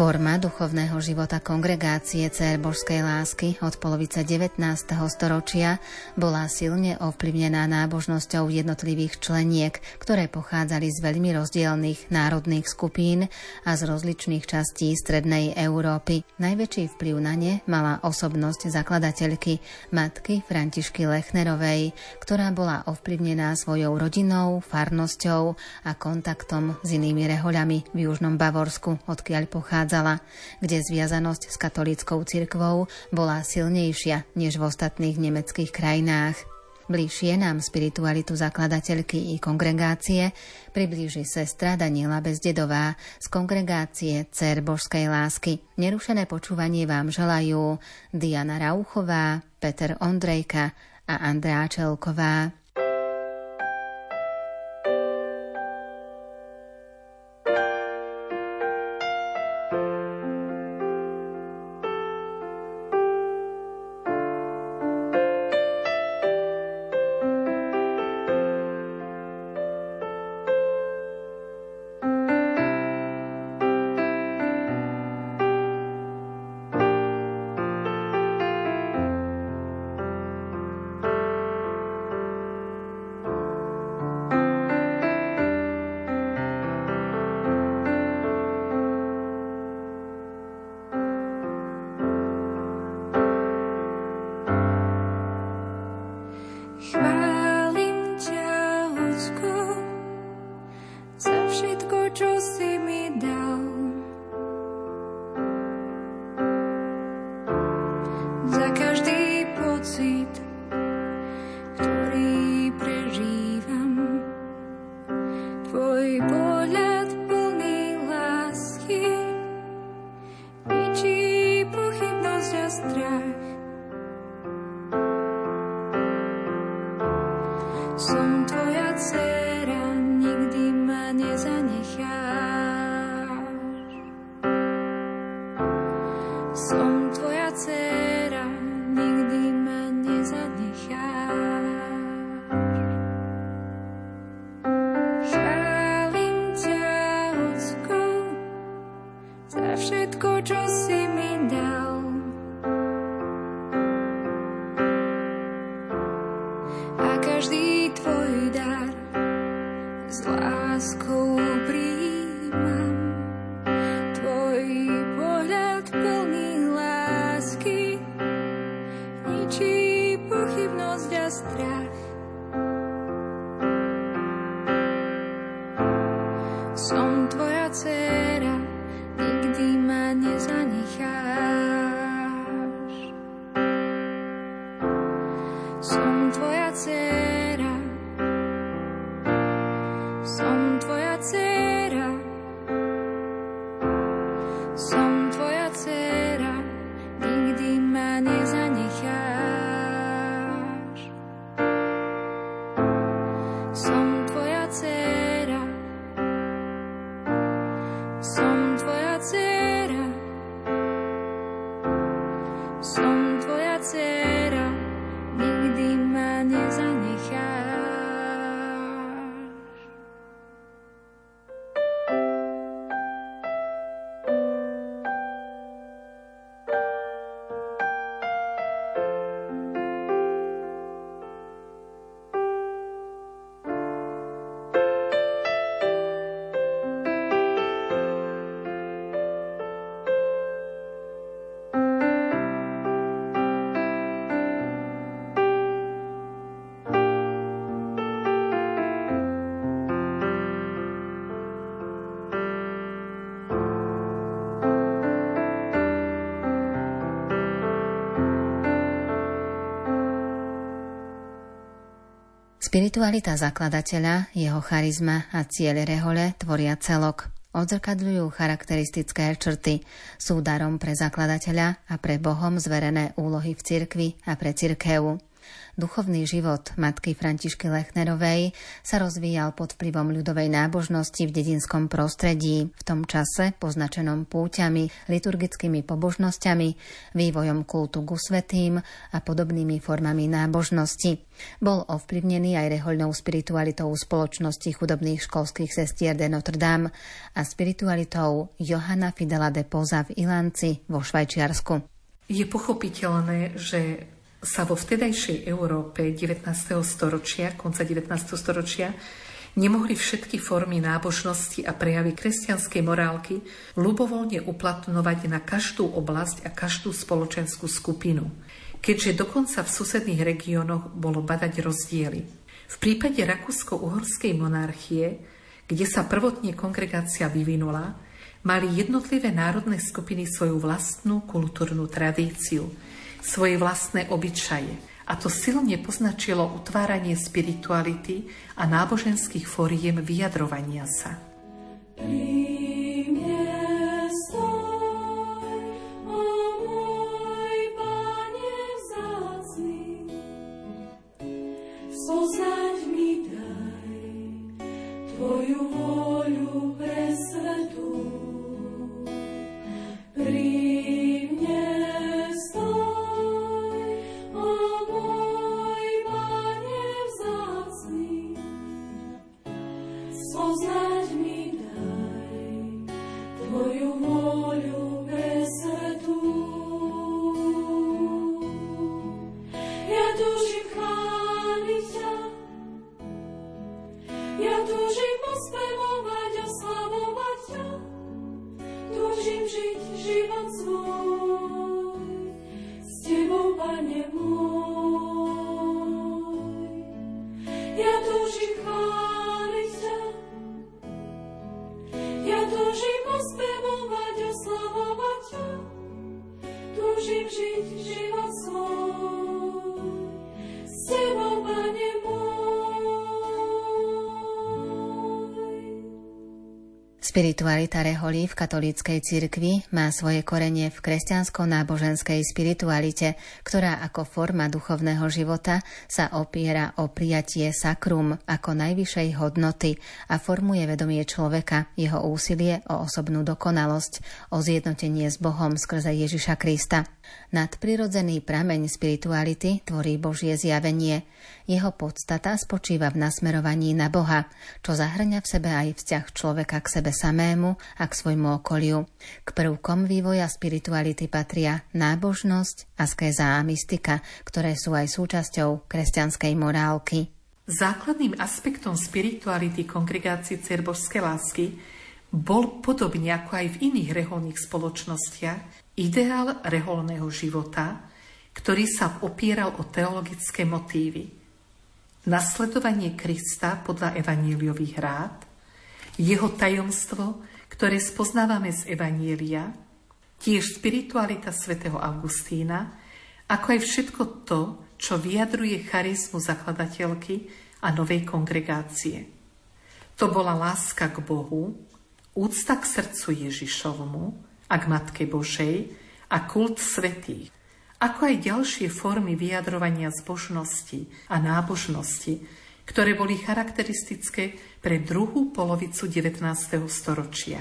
Forma duchovného života kongregácie Cér Božskej lásky od polovice 19. storočia bola silne ovplyvnená nábožnosťou jednotlivých členiek, ktoré pochádzali z veľmi rozdielných národných skupín a z rozličných častí strednej Európy. Najväčší vplyv na ne mala osobnosť zakladateľky, matky Františky Lechnerovej, ktorá bola ovplyvnená svojou rodinou, farnosťou a kontaktom s inými rehoľami v Južnom Bavorsku, odkiaľ pochádza pochádzala, kde zviazanosť s katolíckou cirkvou bola silnejšia než v ostatných nemeckých krajinách. Bližšie nám spiritualitu zakladateľky i kongregácie priblíži sestra Daniela Bezdedová z kongregácie Cer Božskej lásky. Nerušené počúvanie vám želajú Diana Rauchová, Peter Ondrejka a Andrá Čelková. som tvoja dcera. Spiritualita zakladateľa, jeho charizma a ciele rehole tvoria celok. Odzrkadľujú charakteristické črty, sú darom pre zakladateľa a pre Bohom zverené úlohy v cirkvi a pre cirkevu. Duchovný život matky Františky Lechnerovej sa rozvíjal pod vplyvom ľudovej nábožnosti v dedinskom prostredí, v tom čase poznačenom púťami, liturgickými pobožnosťami, vývojom kultu ku svetým a podobnými formami nábožnosti. Bol ovplyvnený aj rehoľnou spiritualitou spoločnosti chudobných školských sestier de Notre Dame a spiritualitou Johana Fidela de Poza v Ilanci vo Švajčiarsku. Je pochopiteľné, že sa vo vtedajšej Európe 19. storočia, konca 19. storočia, nemohli všetky formy nábožnosti a prejavy kresťanskej morálky ľubovoľne uplatňovať na každú oblasť a každú spoločenskú skupinu, keďže dokonca v susedných regiónoch bolo badať rozdiely. V prípade Rakúsko-Uhorskej monarchie, kde sa prvotne kongregácia vyvinula, mali jednotlivé národné skupiny svoju vlastnú kultúrnu tradíciu – svoje vlastné obyčaje. A to silne poznačilo utváranie spirituality a náboženských foriem vyjadrovania sa. Poznať Ja túžim ospevovať, oslavovať ťa, túžim žiť život svoj. S Tebou, Pane, Spiritualita reholí v katolíckej cirkvi má svoje korenie v kresťansko-náboženskej spiritualite, ktorá ako forma duchovného života sa opiera o prijatie sakrum ako najvyššej hodnoty a formuje vedomie človeka, jeho úsilie o osobnú dokonalosť, o zjednotenie s Bohom skrze Ježiša Krista. Nadprirodzený prameň spirituality tvorí Božie zjavenie. Jeho podstata spočíva v nasmerovaní na Boha, čo zahrňa v sebe aj vzťah človeka k sebe samému a k svojmu okoliu. K prvkom vývoja spirituality patria nábožnosť, askéza a mystika, ktoré sú aj súčasťou kresťanskej morálky. Základným aspektom spirituality kongregácie Cerbožskej lásky bol podobne ako aj v iných reholných spoločnostiach ideál reholného života, ktorý sa opieral o teologické motívy. Nasledovanie Krista podľa evaníliových rád, jeho tajomstvo, ktoré spoznávame z Evanielia, tiež spiritualita svätého Augustína, ako aj všetko to, čo vyjadruje charizmu zakladateľky a novej kongregácie. To bola láska k Bohu, úcta k srdcu Ježišovmu, a k Matke Božej a kult svetých, ako aj ďalšie formy vyjadrovania zbožnosti a nábožnosti, ktoré boli charakteristické pre druhú polovicu 19. storočia.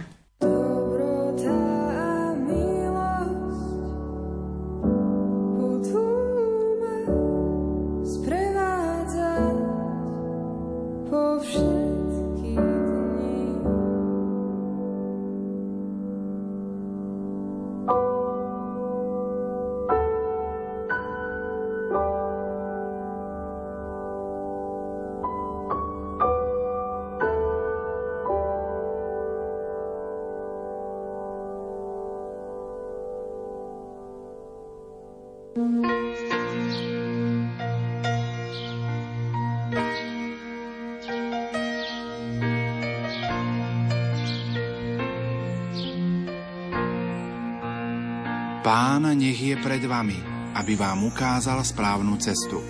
Je pred vami, aby vám ukázal správnu cestu.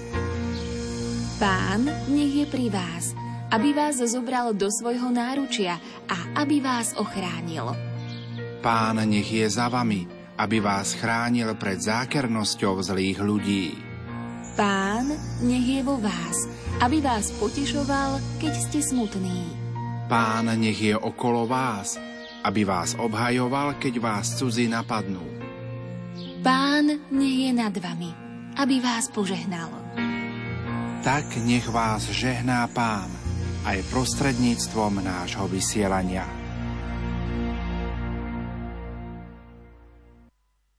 Pán nech je pri vás, aby vás zobral do svojho náručia a aby vás ochránil. Pán nech je za vami, aby vás chránil pred zákernosťou zlých ľudí. Pán nech je vo vás, aby vás potešoval, keď ste smutní. Pán nech je okolo vás, aby vás obhajoval, keď vás cudzí napadnú. Pán nech je nad vami, aby vás požehnal. Tak nech vás žehná Pán aj prostredníctvom nášho vysielania.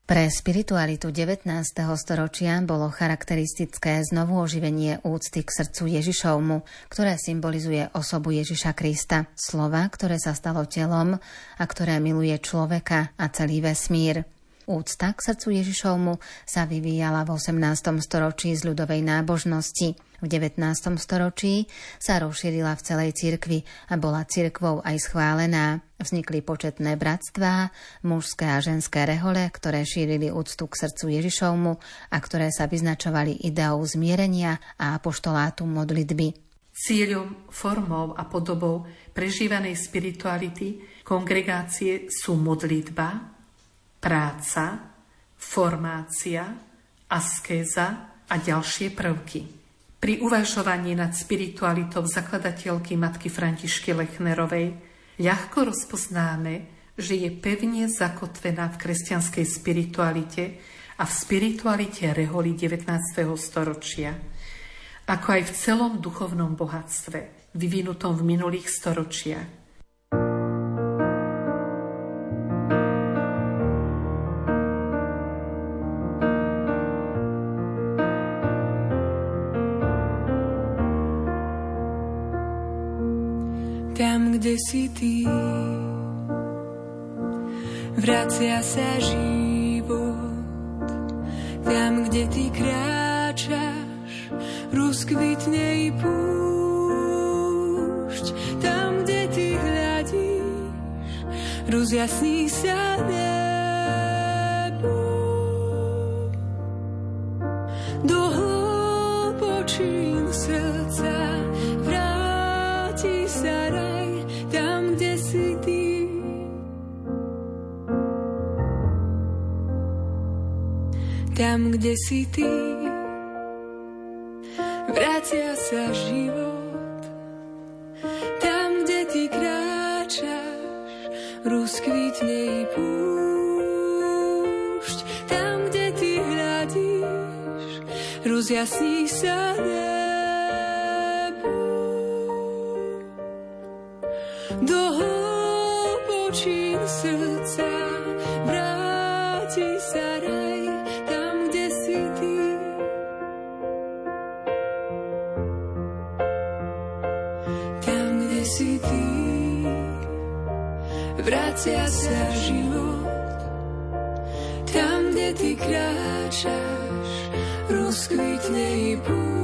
Pre spiritualitu 19. storočia bolo charakteristické znovu oživenie úcty k srdcu Ježišovmu, ktoré symbolizuje osobu Ježiša Krista, slova, ktoré sa stalo telom a ktoré miluje človeka a celý vesmír. Úcta k srdcu Ježišovmu sa vyvíjala v 18. storočí z ľudovej nábožnosti – v 19. storočí sa rozšírila v celej cirkvi a bola cirkvou aj schválená. Vznikli početné bratstvá, mužské a ženské rehole, ktoré šírili úctu k srdcu Ježišovmu a ktoré sa vyznačovali ideou zmierenia a apoštolátu modlitby. Cieľom, formou a podobou prežívanej spirituality kongregácie sú modlitba, práca, formácia, askéza a ďalšie prvky. Pri uvažovaní nad spiritualitou zakladateľky matky Františky Lechnerovej ľahko rozpoznáme, že je pevne zakotvená v kresťanskej spiritualite a v spiritualite reholi 19. storočia, ako aj v celom duchovnom bohatstve, vyvinutom v minulých storočiach. Si ty. Vracia sa život tam, kde ty kráčaš, rozkvitne i púšť. Tam, kde ty hľadíš, rozjasní sa ne. Tam, kde si ty. Vracia sa život, tam, kde ty kráčaš, rozkvitne i púšť. Tam, kde ty hľadíš, rozjasní sa nebo. Vracia sa život. Tam, kde ty kráčaš, rozkvitne i púšť.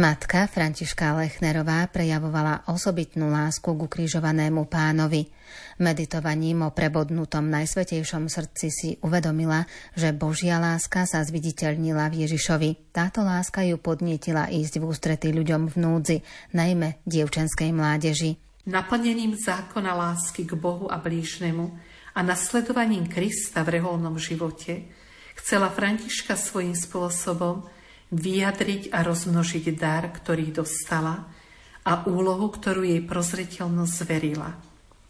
Matka Františka Lechnerová prejavovala osobitnú lásku k ukrižovanému pánovi. Meditovaním o prebodnutom najsvetejšom srdci si uvedomila, že Božia láska sa zviditeľnila v Ježišovi. Táto láska ju podnietila ísť v ústrety ľuďom v núdzi, najmä dievčenskej mládeži. Naplnením zákona lásky k Bohu a blížnemu a nasledovaním Krista v reholnom živote chcela Františka svojím spôsobom vyjadriť a rozmnožiť dar, ktorý dostala a úlohu, ktorú jej prozreteľnosť zverila.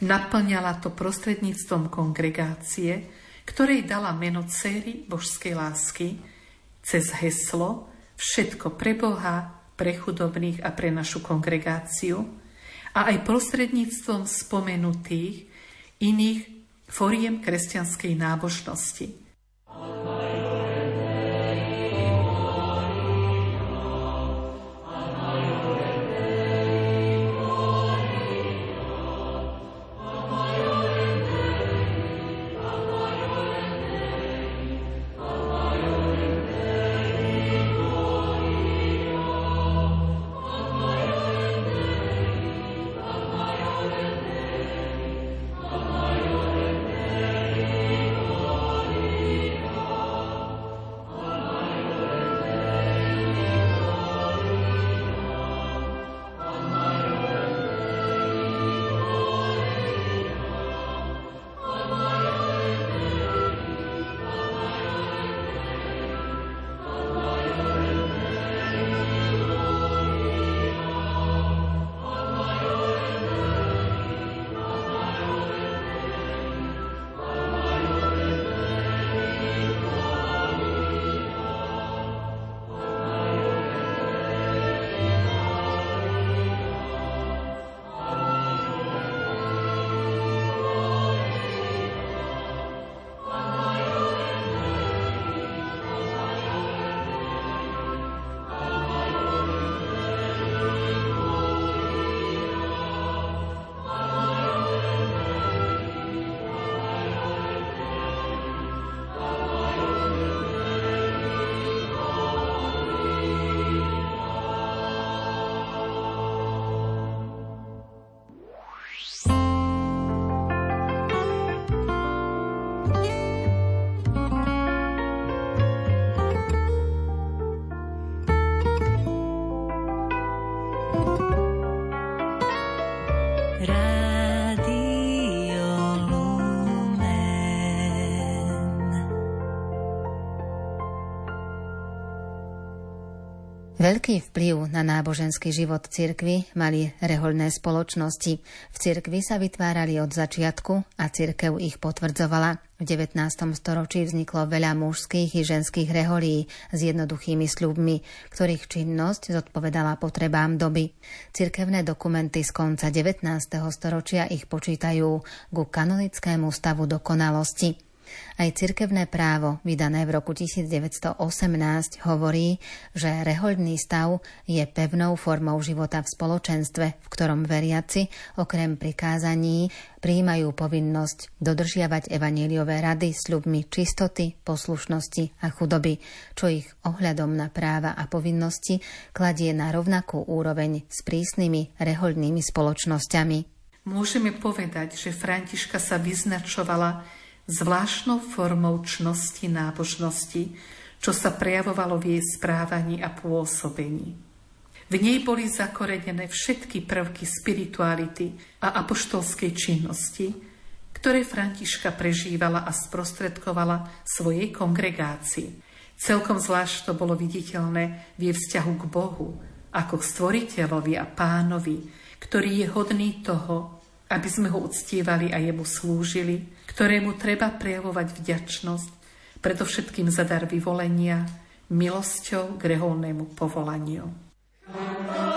Naplňala to prostredníctvom kongregácie, ktorej dala meno céry božskej lásky cez heslo Všetko pre Boha, pre chudobných a pre našu kongregáciu a aj prostredníctvom spomenutých iných foriem kresťanskej nábožnosti. Veľký vplyv na náboženský život cirkvy mali rehoľné spoločnosti. V cirkvi sa vytvárali od začiatku a cirkev ich potvrdzovala. V 19. storočí vzniklo veľa mužských i ženských reholí s jednoduchými sľubmi, ktorých činnosť zodpovedala potrebám doby. Cirkevné dokumenty z konca 19. storočia ich počítajú ku kanonickému stavu dokonalosti. Aj cirkevné právo, vydané v roku 1918, hovorí, že rehoľný stav je pevnou formou života v spoločenstve, v ktorom veriaci, okrem prikázaní, prijímajú povinnosť dodržiavať evaníliové rady s ľubmi čistoty, poslušnosti a chudoby, čo ich ohľadom na práva a povinnosti kladie na rovnakú úroveň s prísnymi rehoľnými spoločnosťami. Môžeme povedať, že Františka sa vyznačovala zvláštnou formou čnosti nábožnosti, čo sa prejavovalo v jej správaní a pôsobení. V nej boli zakorenené všetky prvky spirituality a apoštolskej činnosti, ktoré Františka prežívala a sprostredkovala svojej kongregácii. Celkom zvlášť to bolo viditeľné v jej vzťahu k Bohu, ako k stvoriteľovi a pánovi, ktorý je hodný toho, aby sme ho uctievali a jemu slúžili, ktorému treba prejavovať vďačnosť, predovšetkým za dar vyvolenia, milosťou k reholnému povolaniu. Amen.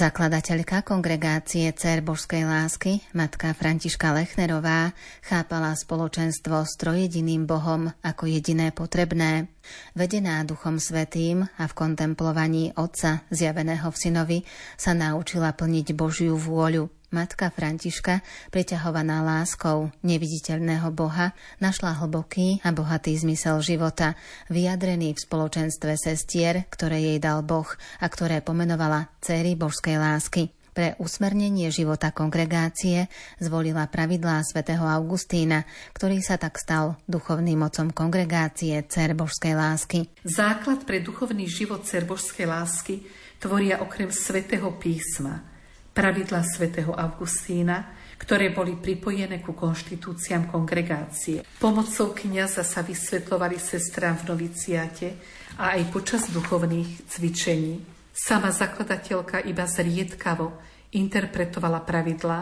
Zakladateľka kongregácie Cer Božskej lásky, matka Františka Lechnerová, chápala spoločenstvo s trojediným Bohom ako jediné potrebné. Vedená Duchom Svetým a v kontemplovaní Otca zjaveného v synovi sa naučila plniť Božiu vôľu – Matka Františka, priťahovaná láskou neviditeľného Boha, našla hlboký a bohatý zmysel života, vyjadrený v spoločenstve sestier, ktoré jej dal Boh a ktoré pomenovala céry božskej lásky. Pre usmernenie života kongregácie zvolila pravidlá svätého Augustína, ktorý sa tak stal duchovným mocom kongregácie Cer Božskej lásky. Základ pre duchovný život Cer Božskej lásky tvoria okrem svätého písma – pravidla svätého Augustína, ktoré boli pripojené ku konštitúciám kongregácie. Pomocou kniaza sa vysvetľovali sestrám v noviciate a aj počas duchovných cvičení. Sama zakladateľka iba zriedkavo interpretovala pravidlá,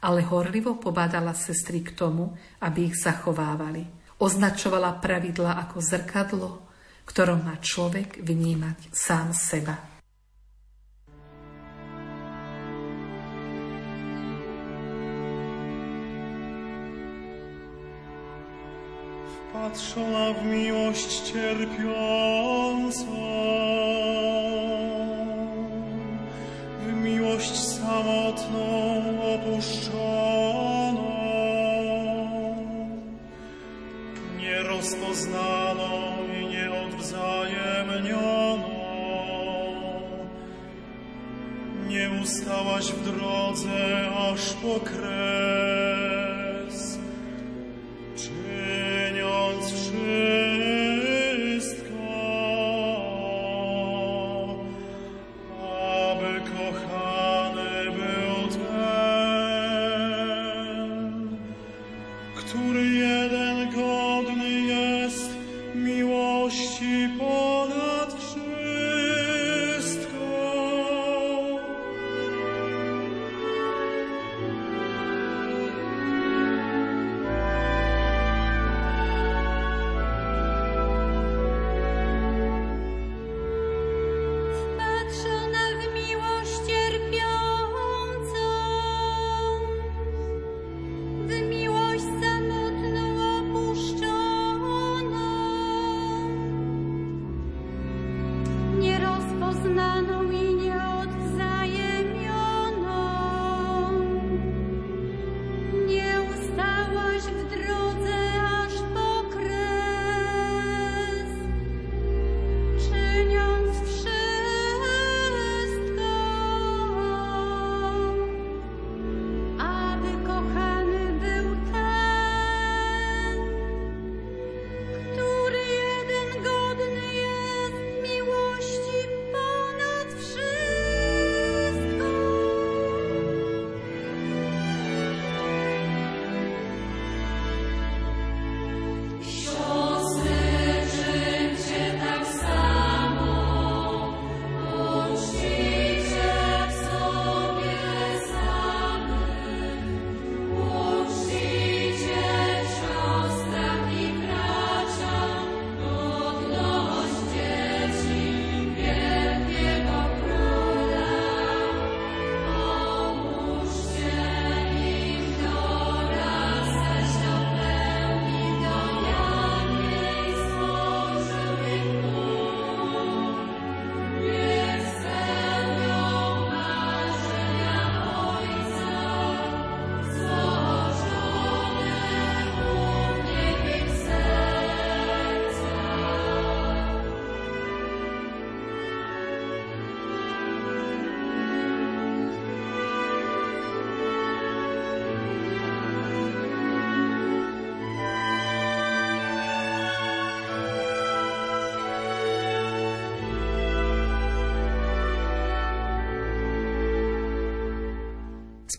ale horlivo pobádala sestry k tomu, aby ich zachovávali. Označovala pravidla ako zrkadlo, ktorom má človek vnímať sám seba. Patrzona w miłość cierpiącą, w miłość samotną opuszczoną, nierozpoznaną i nieodwzajemnioną. Nie ustałaś w drodze aż po kres.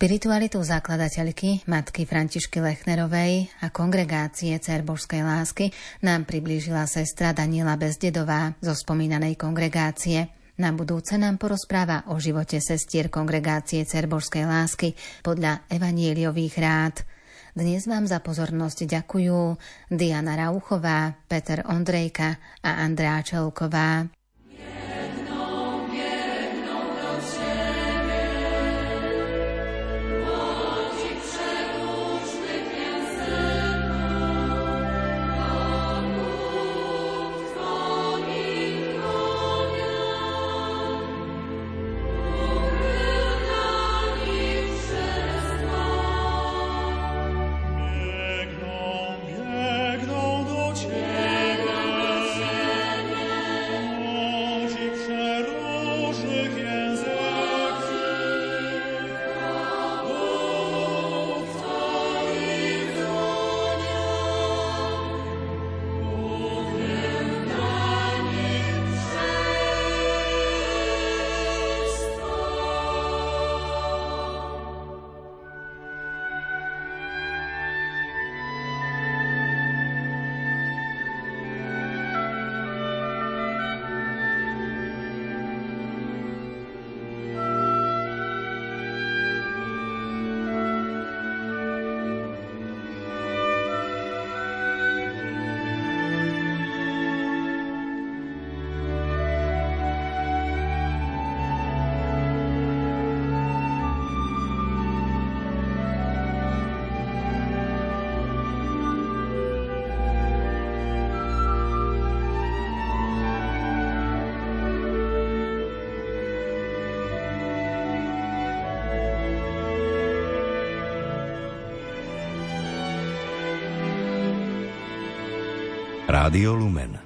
Spiritualitu zakladateľky matky Františky Lechnerovej a kongregácie Cer Božskej lásky nám priblížila sestra Daniela Bezdedová zo spomínanej kongregácie. Na budúce nám porozpráva o živote sestier kongregácie Cer Božskej lásky podľa evanieliových rád. Dnes vám za pozornosť ďakujú Diana Rauchová, Peter Ondrejka a Andrea Čelková. Rádio Lumen.